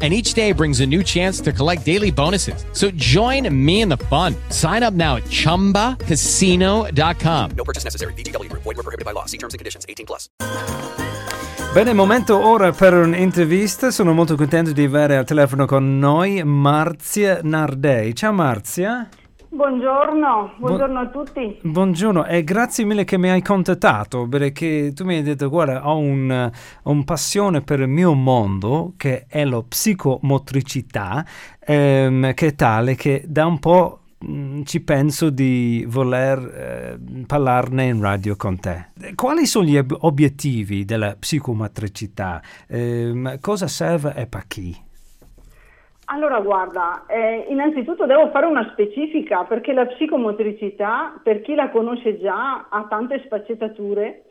And each day brings a new chance to collect daily bonuses. So join me in the fun. Sign up now at chumbacasino.com. No purchase necessary. VGW Group. Void were prohibited by law. See terms and conditions. 18 plus. Bene, momento ora per un'intervista. Sono molto contento di avere al telefono con noi Marzia Nardei. Ciao Marzia. Buongiorno, buongiorno a tutti. Buongiorno e grazie mille che mi hai contattato perché tu mi hai detto guarda ho un, un passione per il mio mondo che è la psicomotricità ehm, che è tale che da un po' mh, ci penso di voler eh, parlarne in radio con te. Quali sono gli ob- obiettivi della psicomotricità? Ehm, cosa serve e per chi? Allora, guarda, eh, innanzitutto devo fare una specifica perché la psicomotricità, per chi la conosce già, ha tante sfaccettature,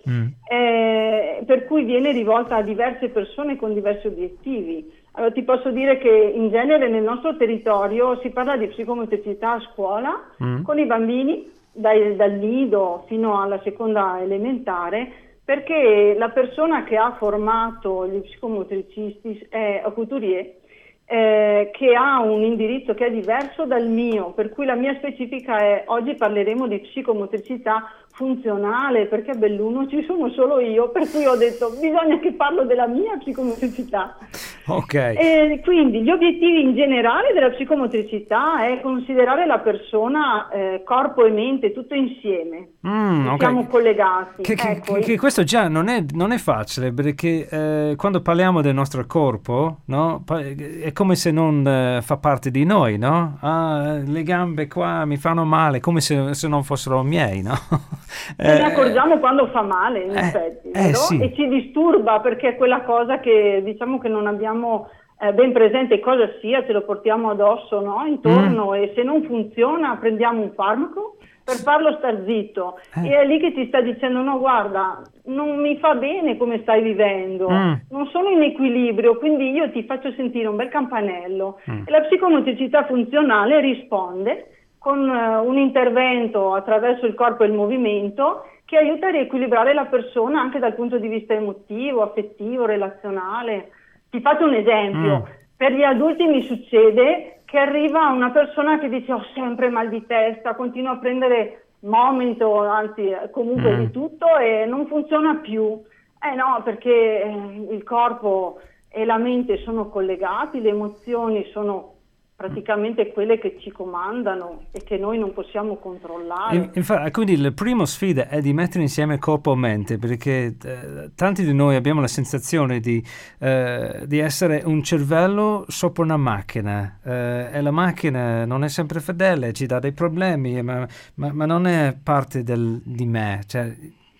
eh, per cui viene rivolta a diverse persone con diversi obiettivi. Allora, ti posso dire che in genere nel nostro territorio si parla di psicomotricità a scuola con i bambini dai- dal nido fino alla seconda elementare perché la persona che ha formato gli psicomotricisti è Couturier eh, che ha un indirizzo che è diverso dal mio, per cui la mia specifica è oggi parleremo di psicomotricità funzionale, perché a Belluno ci sono solo io, per cui ho detto bisogna che parlo della mia psicomotricità. Ok. E quindi gli obiettivi in generale della psicomotricità è considerare la persona eh, corpo e mente tutto insieme. Mm, ok. Siamo collegati. Che, che- Ecco, che- questo già non è, non è facile perché eh, quando parliamo del nostro corpo no, è come se non eh, fa parte di noi, no? Ah, le gambe qua mi fanno male, come se, se non fossero miei, no? Ce ne Eh, accorgiamo quando fa male, in eh, effetti, eh, sì. E ci disturba perché è quella cosa che diciamo che non abbiamo eh, ben presente cosa sia, ce lo portiamo addosso, no? Intorno Mm. e se non funziona prendiamo un farmaco per farlo star zitto. Eh. E è lì che ti sta dicendo no, guarda, non mi fa bene come stai vivendo, Mm. non sono in equilibrio, quindi io ti faccio sentire un bel campanello. Mm. E la psicomotricità funzionale risponde con eh, un intervento attraverso il corpo e il movimento che aiuta a riequilibrare la persona anche dal punto di vista emotivo, affettivo, relazionale. Ti faccio un esempio. Mm. Per gli adulti mi succede che arriva una persona che dice ho sempre mal di testa, continuo a prendere momento, anzi comunque Mm. di tutto e non funziona più. Eh no, perché eh, il corpo e la mente sono collegati, le emozioni sono praticamente quelle che ci comandano e che noi non possiamo controllare. In- Infatti, quindi la prima sfida è di mettere insieme corpo e mente, perché eh, tanti di noi abbiamo la sensazione di, eh, di essere un cervello sopra una macchina eh, e la macchina non è sempre fedele, ci dà dei problemi, ma, ma- ma non è parte del- di me. Cioè,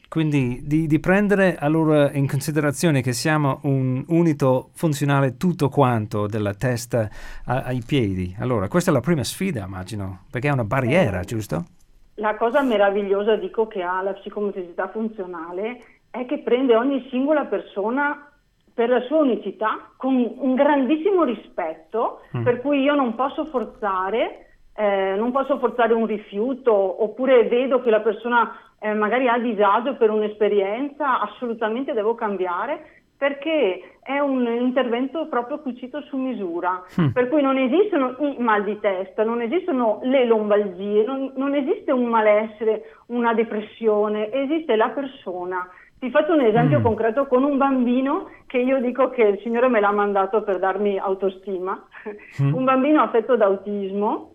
quindi di, di prendere allora in considerazione che siamo un unito funzionale tutto quanto, dalla testa a- ai piedi. Allora, questa è la prima sfida, immagino, perché è una barriera, Eh, giusto? La cosa meravigliosa, dico, che ha la psicomotricità funzionale è che prende ogni singola persona per la sua unicità con un grandissimo rispetto, Mm. per cui io non posso forzare, eh, non posso forzare un rifiuto, oppure vedo che la persona eh, magari ha disagio per un'esperienza, assolutamente devo cambiare perché è un intervento proprio cucito su misura, Mm. per cui non esistono i mal di testa, non esistono le lombalgie, non, non esiste un malessere, una depressione, esiste la persona. Ti faccio un esempio Mm. concreto con un bambino che io dico che il Signore me l'ha mandato per darmi autostima, Mm. un bambino affetto da autismo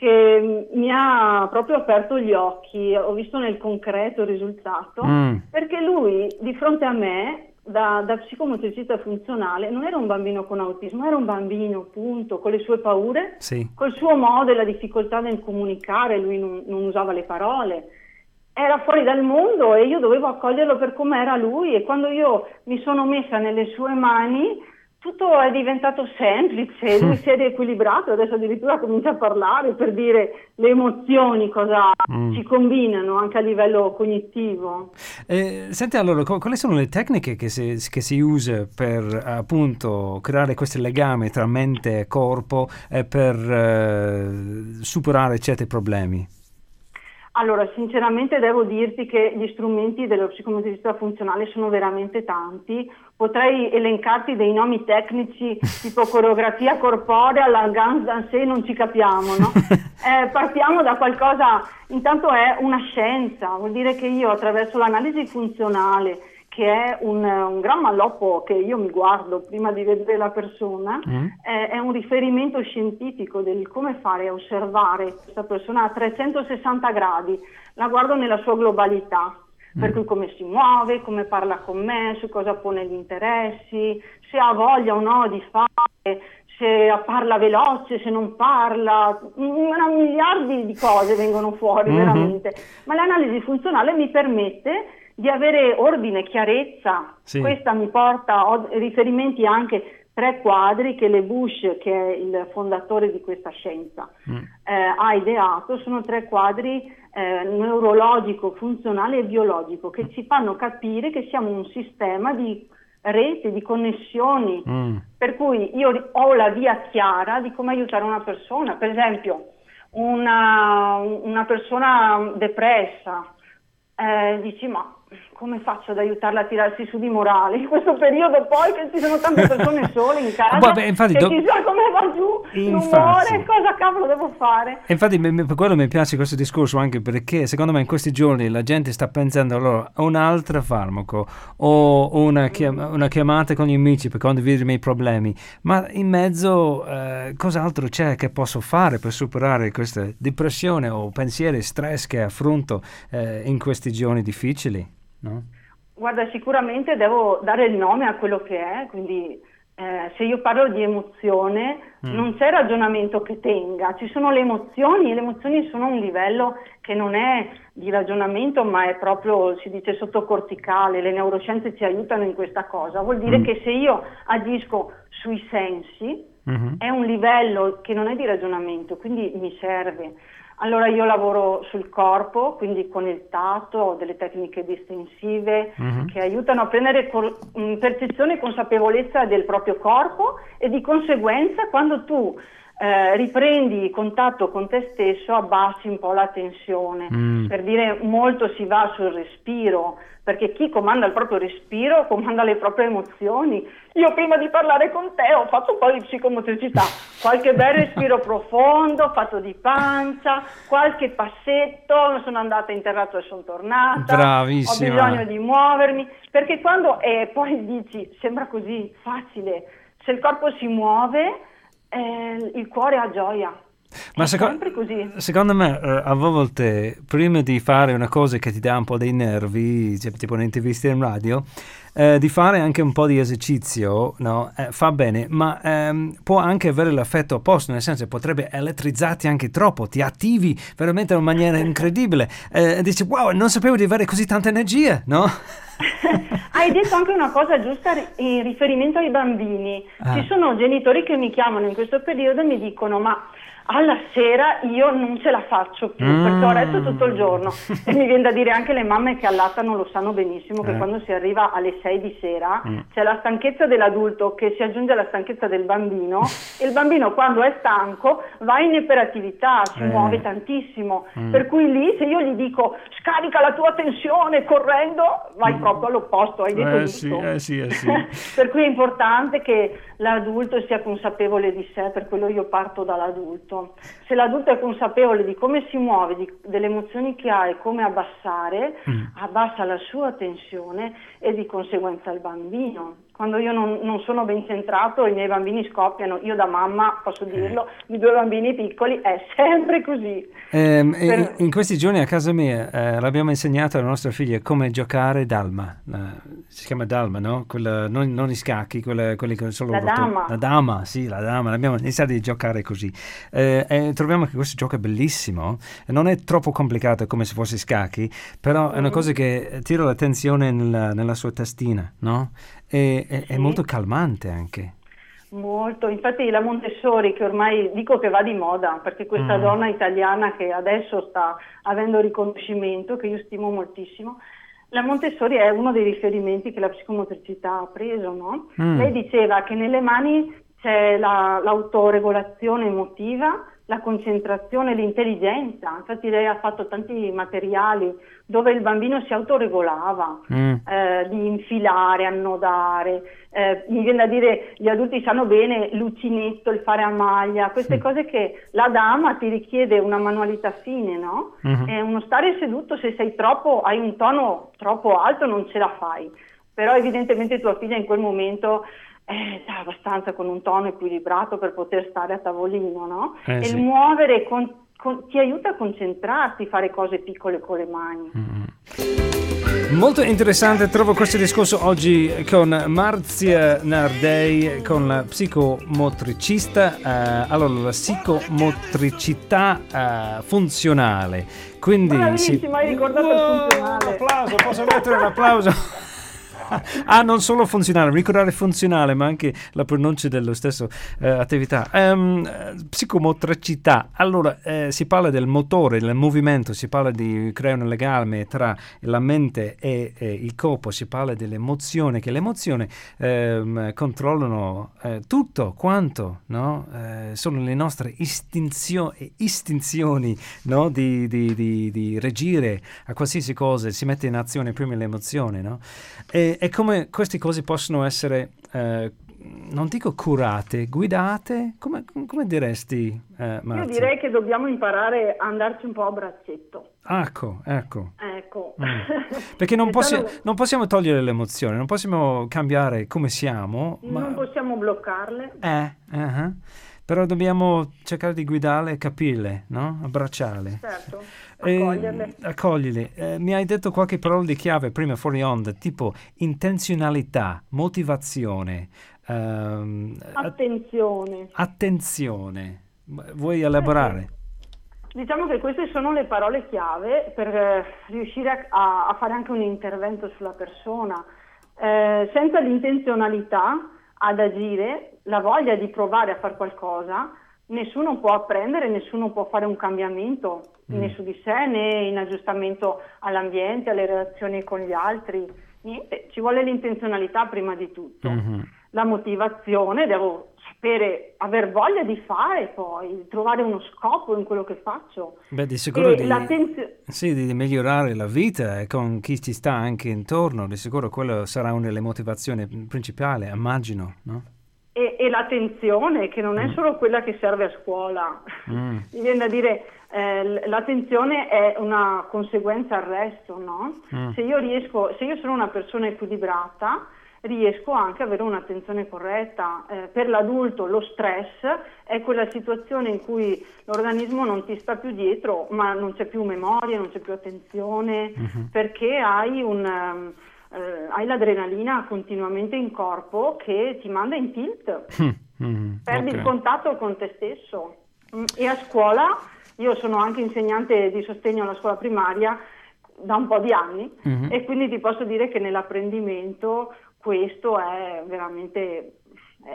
che mi ha proprio aperto gli occhi, ho visto nel concreto il risultato, Mm. perché lui di fronte a me, da, da psicomotricità funzionale, non era un bambino con autismo, era un bambino, punto, con le sue paure, Sì. col suo modo e la difficoltà nel comunicare, lui non, non usava le parole, era fuori dal mondo e io dovevo accoglierlo per come era lui e quando io mi sono messa nelle sue mani tutto è diventato semplice, lui si è riequilibrato, adesso addirittura comincia a parlare per dire le emozioni cosa mm. ci combinano anche a livello cognitivo. Eh, senti allora, quali sono le tecniche che si, che si usa per appunto creare questo legame tra mente e corpo e per eh, superare certi problemi? Allora, sinceramente devo dirti che gli strumenti dello psicomotricità funzionale sono veramente tanti. Potrei elencarti dei nomi tecnici tipo coreografia corporea, la Guns Dansé, non ci capiamo, no? eh, partiamo da qualcosa, intanto è una scienza, vuol dire che io attraverso l'analisi funzionale che è un, un, gran malloppo che io mi guardo prima di vedere la persona, mm. eh, è un riferimento scientifico del come fare a osservare questa persona a 360 gradi, la guardo nella sua globalità. Per cui come si muove, come parla con me, su cosa pone gli interessi, se ha voglia o no di fare, se parla veloce, se non parla, una miliardi di cose vengono fuori mm-hmm. veramente, ma l'analisi funzionale mi permette di avere ordine, chiarezza. Sì. Questa mi porta, ho riferimenti anche tre quadri che Le Bush, che è il fondatore di questa scienza, mm. eh, ha ideato, sono tre quadri eh, neurologico, funzionale e biologico che ci fanno capire che siamo un sistema di rete, di connessioni, mm. per cui io ho la via chiara di come aiutare una persona, per esempio una, una persona depressa, eh, dici ma come faccio ad aiutarla a tirarsi su di morale in questo periodo poi che ci sono tante persone sole in casa? Vabbè, infatti, do... chissà come va giù l'umore cosa cavolo devo fare? Infatti per quello mi piace questo discorso anche perché secondo me in questi giorni la gente sta pensando allora a un altro farmaco o una, chiam- una chiamata con gli amici per condividere i miei problemi ma in mezzo eh, cos'altro c'è che posso fare per superare questa depressione o pensieri stress che affronto eh, in questi giorni difficili No? Guarda, sicuramente devo dare il nome a quello che è, quindi eh, se io parlo di emozione mm. non c'è ragionamento che tenga, ci sono le emozioni, le emozioni sono un livello che non è di ragionamento ma è proprio, si dice, sottocorticale, le neuroscienze ci aiutano in questa cosa, vuol dire mm. che se io agisco sui sensi mm-hmm. è un livello che non è di ragionamento, quindi mi serve. Allora io lavoro sul corpo, quindi con il tatto, ho delle tecniche distensive uh-huh. che aiutano a prendere col- mm, percezione e consapevolezza del proprio corpo e di conseguenza quando tu eh, riprendi contatto con te stesso, abbassi un po' la tensione. Mm. Per dire molto si va sul respiro, perché chi comanda il proprio respiro comanda le proprie emozioni. Io prima di parlare con te ho fatto un po' di psicomotricità, qualche bel respiro profondo, ho fatto di pancia, qualche passetto, sono andata in terrazzo e sono tornata. Bravissima. Ho bisogno di muovermi, perché quando eh, poi dici sembra così facile, se il corpo si muove eh, il cuore ha gioia. Ma seco- secondo me, eh, a volte, prima di fare una cosa che ti dà un po' dei nervi, cioè, tipo un'intervista in radio, eh, di fare anche un po' di esercizio no? eh, fa bene, ma ehm, può anche avere l'effetto opposto, nel senso che potrebbe elettrizzarti anche troppo, ti attivi veramente in maniera incredibile. Eh, dici, wow, non sapevo di avere così tanta energia, no? Hai detto anche una cosa giusta in riferimento ai bambini. Ah. Ci sono genitori che mi chiamano in questo periodo e mi dicono: Ma alla sera io non ce la faccio più mm. perché ho letto tutto il giorno e mi viene da dire anche le mamme che allattano lo sanno benissimo che eh. quando si arriva alle 6 di sera mm. c'è la stanchezza dell'adulto che si aggiunge alla stanchezza del bambino e il bambino quando è stanco va in iperattività, si eh. muove tantissimo mm. per cui lì se io gli dico scarica la tua tensione correndo vai mm. proprio all'opposto, hai detto eh, sì, eh sì, eh sì. per cui è importante che l'adulto sia consapevole di sé, per quello io parto dall'adulto. Se l'adulto è consapevole di come si muove, di, delle emozioni che ha e come abbassare, mm. abbassa la sua tensione e di conseguenza il bambino quando io non, non, sono ben centrato i miei bambini scoppiano, io da mamma posso eh. dirlo, di due bambini piccoli è sempre così. Eh, per... In questi giorni a casa mia eh, l'abbiamo insegnato alla nostra figlia come giocare dalma, uh, si chiama dalma, no? Quella, non, non, i scacchi, quella, quelli che sono la dama. La dama, sì, la dama, l'abbiamo iniziato a giocare così. Eh, troviamo che questo gioco è bellissimo, non è troppo complicato come se fosse scacchi, però mm. è una mm. cosa che tira l'attenzione nella, nella sua testina, no? È, è, è molto calmante anche. Molto, infatti la Montessori che ormai dico che va di moda, perché questa mm. donna italiana che adesso sta avendo riconoscimento, che io stimo moltissimo, la Montessori è uno dei riferimenti che la psicomotricità ha preso, no? mm. Lei diceva che nelle mani c'è la, l'autoregolazione emotiva, la concentrazione, l'intelligenza. Infatti lei ha fatto tanti materiali dove il bambino si autoregolava, mm. eh, di infilare, annodare. Eh, mi viene da dire, gli adulti sanno bene l'uncinetto, il fare a maglia, queste mm. cose che la dama ti richiede una manualità fine, no? Mm-hmm. È uno stare seduto, se sei troppo, hai un tono troppo alto non ce la fai. Però evidentemente tua figlia in quel momento eh, abbastanza con un tono equilibrato per poter stare a tavolino, no? Eh, e sì. il muovere con, con, ti aiuta a concentrarti, fare cose piccole con le mani. Mm-hmm. Molto interessante, trovo questo discorso oggi con Marzia Nardei, con la psicomotricista. Eh, allora, la psicomotricità eh, funzionale. Quindi Bravissima, si... hai ricordato wow, il funzionale. Un applauso, posso mettere un applauso? ah, non solo funzionale, ricordare funzionale, ma anche la pronuncia dello stesso eh, attività. Um, psicomotricità. Allora, eh, si parla del motore, del movimento, si parla di creare un legame tra la mente e, e il corpo, si parla dell'emozione, che le emozioni eh, controllano eh, tutto quanto, no? Eh, sono le nostre istinzio- istinzioni no? di, di, di, di, reagire a qualsiasi cosa, si mette in azione prima l'emozione, no? E, e come queste cose possono essere, eh, non dico curate, guidate? Come, come diresti, eh, Io direi che dobbiamo imparare a andarci un po' a braccetto. Ecco, ecco. ecco. Mm. Perché non, possi- non, possiamo togliere le emozioni, non possiamo cambiare come siamo. Non ma... possiamo bloccarle. Eh, uh-huh però dobbiamo cercare di guidarle e capirle, no? abbracciarle. Certo, accoglierle. Eh, accoglierle. Eh, mi hai detto qualche parola di chiave prima fuori onda, tipo intenzionalità, motivazione. Ehm, attenzione. Attenzione. Vuoi elaborare? Diciamo che queste sono le parole chiave per eh, riuscire a, a, fare anche un intervento sulla persona. Eh, senza l'intenzionalità ad agire, la voglia di provare a fare qualcosa, nessuno può apprendere, nessuno può fare un cambiamento mm. né su di sé né in aggiustamento all'ambiente, alle relazioni con gli altri. Niente, ci vuole l'intenzionalità prima di tutto. Mm-hmm. La motivazione, devo sapere, aver voglia di fare poi, trovare uno scopo in quello che faccio. Beh, di sicuro di, sì, di, migliorare la vita e con chi ti sta anche intorno, di sicuro quello sarà una delle motivazioni principali, immagino, no? E, e l'attenzione, che non è mm. solo quella che serve a scuola. Mm. Mi viene da dire, eh, l'attenzione è una conseguenza al resto, no? Mm. Se io riesco, se io sono una persona equilibrata, riesco anche ad avere un'attenzione corretta. Eh, per l'adulto lo stress è quella situazione in cui l'organismo non ti sta più dietro, ma non c'è più memoria, non c'è più attenzione, uh-huh. perché hai, un, um, eh, hai, l'adrenalina continuamente in corpo che ti manda in tilt, mm-hmm. perdi okay. il contatto con te stesso. Mm, e a scuola, io sono anche insegnante di sostegno alla scuola primaria, da un po' di anni uh-huh. e quindi ti posso dire che nell'apprendimento questo è veramente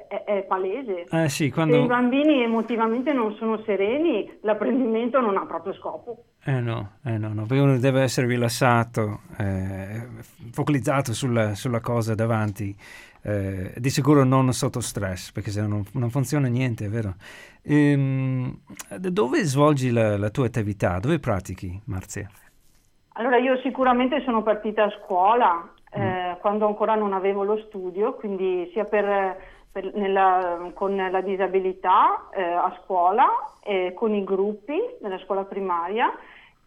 è, è palese. Eh sì, quando... Se i bambini emotivamente non sono sereni, l'apprendimento non ha proprio scopo. Eh no, eh no, no. uno deve essere rilassato, eh, focalizzato sulla, sulla, cosa davanti, eh, di sicuro non sotto stress, perché se no non, non funziona niente, è vero. Ehm, dove svolgi la, la tua attività? Dove pratichi, Marzia? Allora io sicuramente sono partita a scuola, eh, mm. quando ancora non avevo lo studio, quindi sia per, per nella, con la disabilità eh, a scuola, eh, con i gruppi nella scuola primaria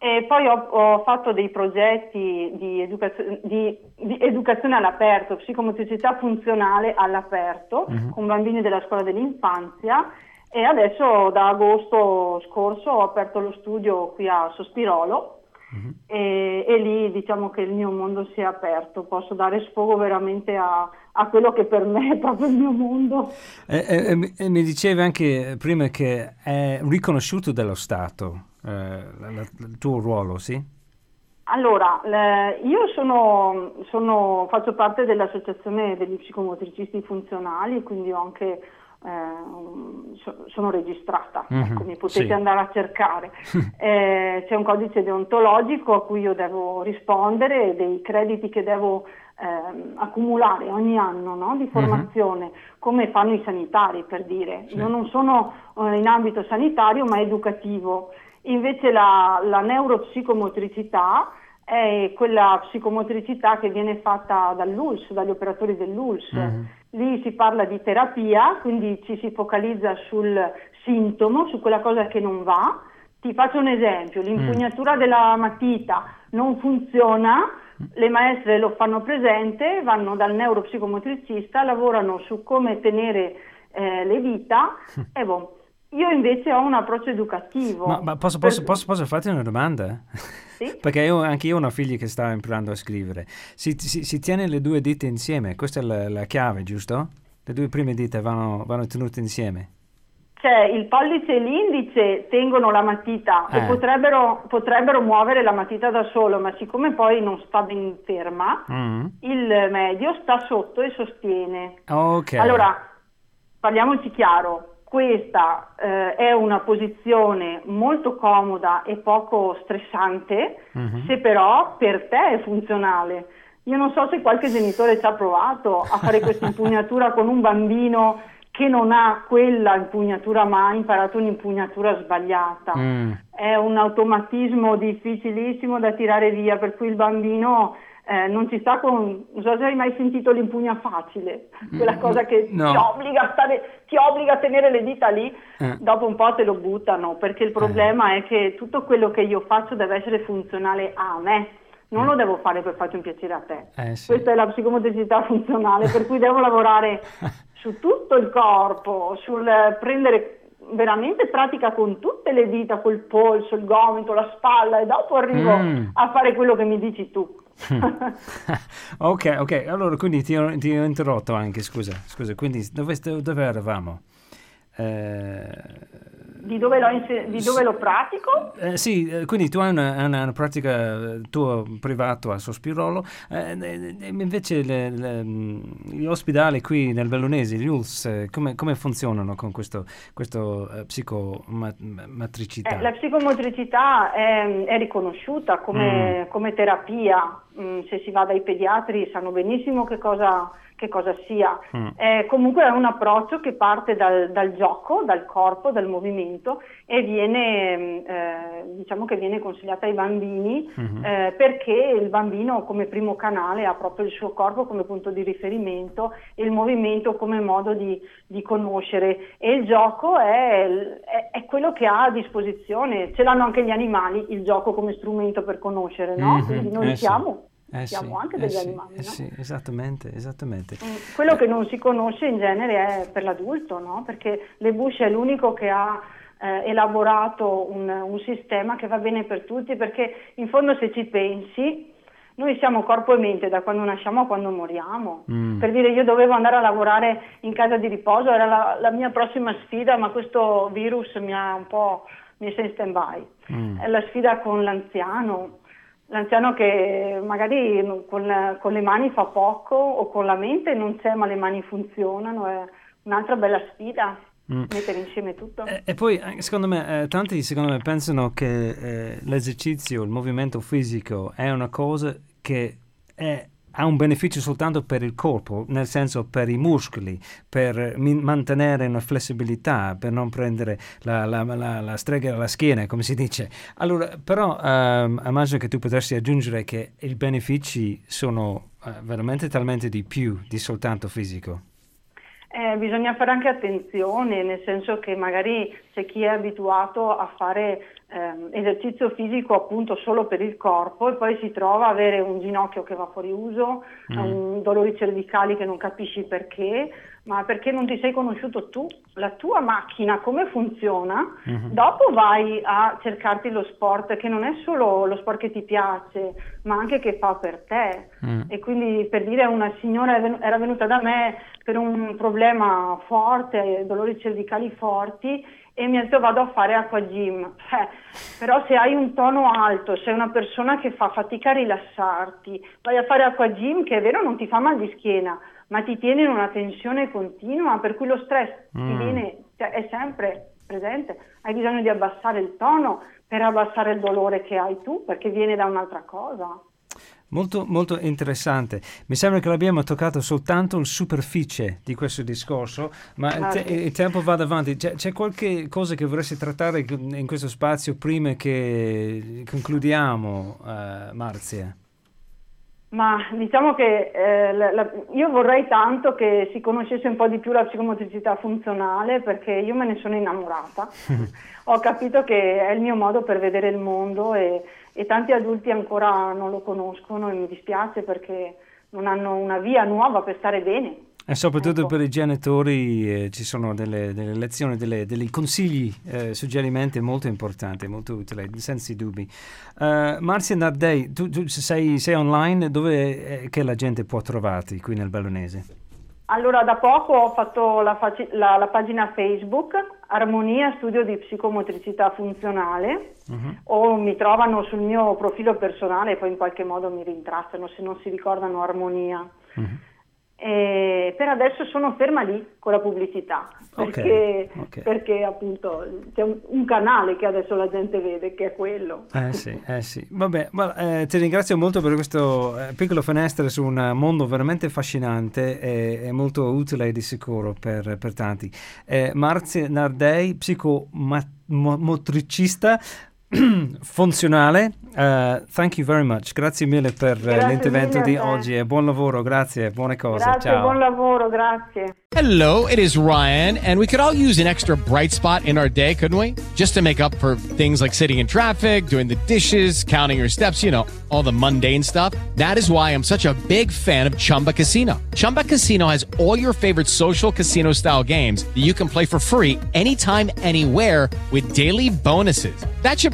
e poi ho, ho fatto dei progetti di, educazio, di, di, educazione all'aperto, psicomotricità funzionale all'aperto, mm-hmm. con bambini della scuola dell'infanzia e adesso da agosto scorso ho aperto lo studio qui a Sospirolo Uh-huh. E, e, lì diciamo che il mio mondo si è aperto, posso dare sfogo veramente a, a quello che per me è proprio il mio mondo. E, e, e mi dicevi anche prima che è riconosciuto dallo Stato eh, la, la, il tuo ruolo, sì? Allora, le, io sono, sono, faccio parte dell'Associazione degli psicomotricisti funzionali, quindi ho anche eh, so, sono registrata, Mhm, ecco, mi potete sì. andare a cercare. Eh, c'è un codice deontologico a cui io devo rispondere, dei crediti che devo ehm, accumulare ogni anno no, di formazione, come fanno i sanitari per dire. Sì. Io non sono eh, in ambito sanitario ma educativo. Invece la, la neuropsicomotricità è quella psicomotricità che viene fatta dall'ULS, dagli operatori dell'ULS. Mhm. Lì si parla di terapia, quindi ci si focalizza sul sintomo, su quella cosa che non va. Ti faccio un esempio, l'impugnatura della matita non funziona, le maestre lo fanno presente, vanno dal neuropsicomotricista, lavorano su come tenere eh, le dita e boh. Io invece ho un approccio educativo. Ma, ma posso, Per- posso, posso, posso farti una domanda? Sì? Perché io, anche io ho una figlia che sta imparando a scrivere. Si, si- si tiene le due dita insieme, questa è la, la chiave, giusto? Le due prime dita vanno, vanno tenute insieme. Cioè il pollice e l'indice tengono la matita Eh. e potrebbero, potrebbero muovere la matita da solo, ma siccome poi non sta ben ferma, Mm. il medio sta sotto e sostiene. Ok. Allora, parliamoci chiaro, questa eh, è una posizione molto comoda e poco stressante, Mhm. se però per te è funzionale. Io non so se qualche genitore ci ha provato a fare questa impugnatura con un bambino che non ha quella impugnatura ma ha imparato un'impugnatura sbagliata. Mm. È un automatismo difficilissimo da tirare via, per cui il bambino eh, non ci sta con... Non so se hai mai sentito l'impugna facile, quella Mm, cosa che no. ti, obbliga a stare, ti obbliga a tenere le dita lì, Eh. dopo un po' te lo buttano, perché il problema è che tutto quello che io faccio deve essere funzionale a me. Non lo devo fare per farti un piacere a te. Eh, sì. Questa è la psicomotricità funzionale, per cui devo lavorare su tutto il corpo, sul prendere veramente pratica con tutte le dita, col polso, il gomito, la spalla e dopo arrivo Mm. a fare quello che mi dici tu. ok, ok, allora quindi ti ho, ti ho interrotto anche, scusa, scusa, quindi dove, dove eravamo? Eh, di, dove di dove lo pratico? eh, sì, eh, quindi tu hai una, una- una pratica eh, tua privato a Sospirolo, eh, invece le- le, mm, gli ospedali qui nel Bellunese, gli ULS, eh, come, come funzionano con questo, questo psicomatricità? Eh, la psicomotricità è, è riconosciuta come, come terapia, Mm, se si va dai pediatri sanno benissimo che cosa, che cosa sia. Mm. Eh, comunque è un approccio che parte dal, dal gioco, dal corpo, dal movimento e viene, mm, eh, diciamo che viene consigliata ai bambini Mhm. eh, perché il bambino come primo canale ha proprio il suo corpo come punto di riferimento e il movimento come modo di, di conoscere e il gioco è, è- è quello che ha a disposizione, ce l'hanno anche gli animali, il gioco come strumento per conoscere, no? Mhm, Quindi noi eh sì. Siamo, Eh siamo sì, anche eh degli sì, animali, eh no? sì, esattamente, esattamente. Mm, Quello che non si conosce in genere è per l'adulto, no? Perché Le Bush è l'unico che ha eh, elaborato un, un sistema che va bene per tutti, perché in fondo se ci pensi, noi siamo corpo e mente da quando nasciamo a quando moriamo. Mm. Per dire io dovevo andare a lavorare in casa di riposo, era la, la mia prossima sfida, ma questo virus mi ha un po' messo in stand by. Mm. È la sfida con l'anziano, l'anziano che magari con, con le mani fa poco o con la mente non c'è ma le mani funzionano, è un'altra bella sfida, Mm. mettere insieme tutto. E, e poi, eh, secondo me, eh, tanti secondo me pensano che eh, l'esercizio, il movimento fisico è una cosa che è- ha un beneficio soltanto per il corpo, nel senso per i muscoli, per eh, mantenere una flessibilità, per non prendere la, la, la, la strega alla schiena, come si dice. Allora, però, ehm, immagino che tu potresti aggiungere che i benefici sono eh, veramente talmente di più di soltanto fisico. Eh, bisogna fare anche attenzione, nel senso che magari c'è chi è abituato a fare ehm, esercizio fisico appunto solo per il corpo e poi si trova a avere un ginocchio che va fuori uso, Mm. dolori cervicali che non capisci perché, ma perché non ti sei conosciuto tu, la tua macchina, come funziona. Mhm. Dopo vai a cercarti lo sport che non è solo lo sport che ti piace, ma anche che fa per te. Mm. E quindi per dire una signora era venuta da me per un problema forte, dolori cervicali forti e mi ha detto vado a fare acqua gym. Eh, però se hai un tono alto, sei una persona che fa fatica a rilassarti, vai a fare acqua gym che è vero non ti fa mal di schiena, ma ti tiene in una tensione continua, per cui lo stress mm. ti viene, cioè, è sempre presente. Hai bisogno di abbassare il tono per abbassare il dolore che hai tu, perché viene da un'altra cosa. Molto, molto interessante. Mi sembra che l'abbiamo toccato soltanto in superficie di questo discorso, ma ah, te, il tempo va avanti. C'è, c'è, qualche cosa che vorresti trattare in questo spazio prima che concludiamo, uh, Marzia? Ma diciamo che eh, la, la, io vorrei tanto che si conoscesse un po' di più la psicomotricità funzionale perché io me ne sono innamorata. Ho capito che è il mio modo per vedere il mondo e, e tanti adulti ancora non lo conoscono e mi dispiace perché non hanno una via nuova per stare bene. E soprattutto ecco. per i genitori eh, ci sono delle, delle lezioni, delle, dei consigli, eh, suggerimenti molto importanti, molto utili, senza dubbi. Uh, Marzia Nardei, tu, tu sei, sei, online, dove è che la gente può trovarti qui nel Bellunese? Allora, da poco ho fatto la, faci- la, la pagina Facebook Armonia Studio di Psicomotricità Funzionale uh-huh. o mi trovano sul mio profilo personale e poi in qualche modo mi rintracciano se non si ricordano Armonia. Uh-huh. E per adesso sono ferma lì con la pubblicità perché, okay, okay. perché appunto c'è un, un, canale che adesso la gente vede che è quello. Eh sì, eh sì. Vabbè, ma, eh, ti ringrazio molto per questo eh, piccolo finestre su un mondo veramente affascinante e, e molto utile di sicuro per, per tanti. Eh, Marzia Nardei, psicomotricista, funzionale. Uh, thank you very much. Grazie mille per uh, grazie l'intervento di oggi e buon lavoro, grazie, buone cose. Grazie, Ciao. buon lavoro, grazie. Hello, it is Ryan, and we could all use an extra bright spot in our day, couldn't we? Just to make up for things like sitting in traffic, doing the dishes, counting your steps, you know, all the mundane stuff. That is why I'm such a big fan of Chumba Casino. Chumba Casino has all your favorite social casino style games that you can play for free anytime, anywhere with daily bonuses. That should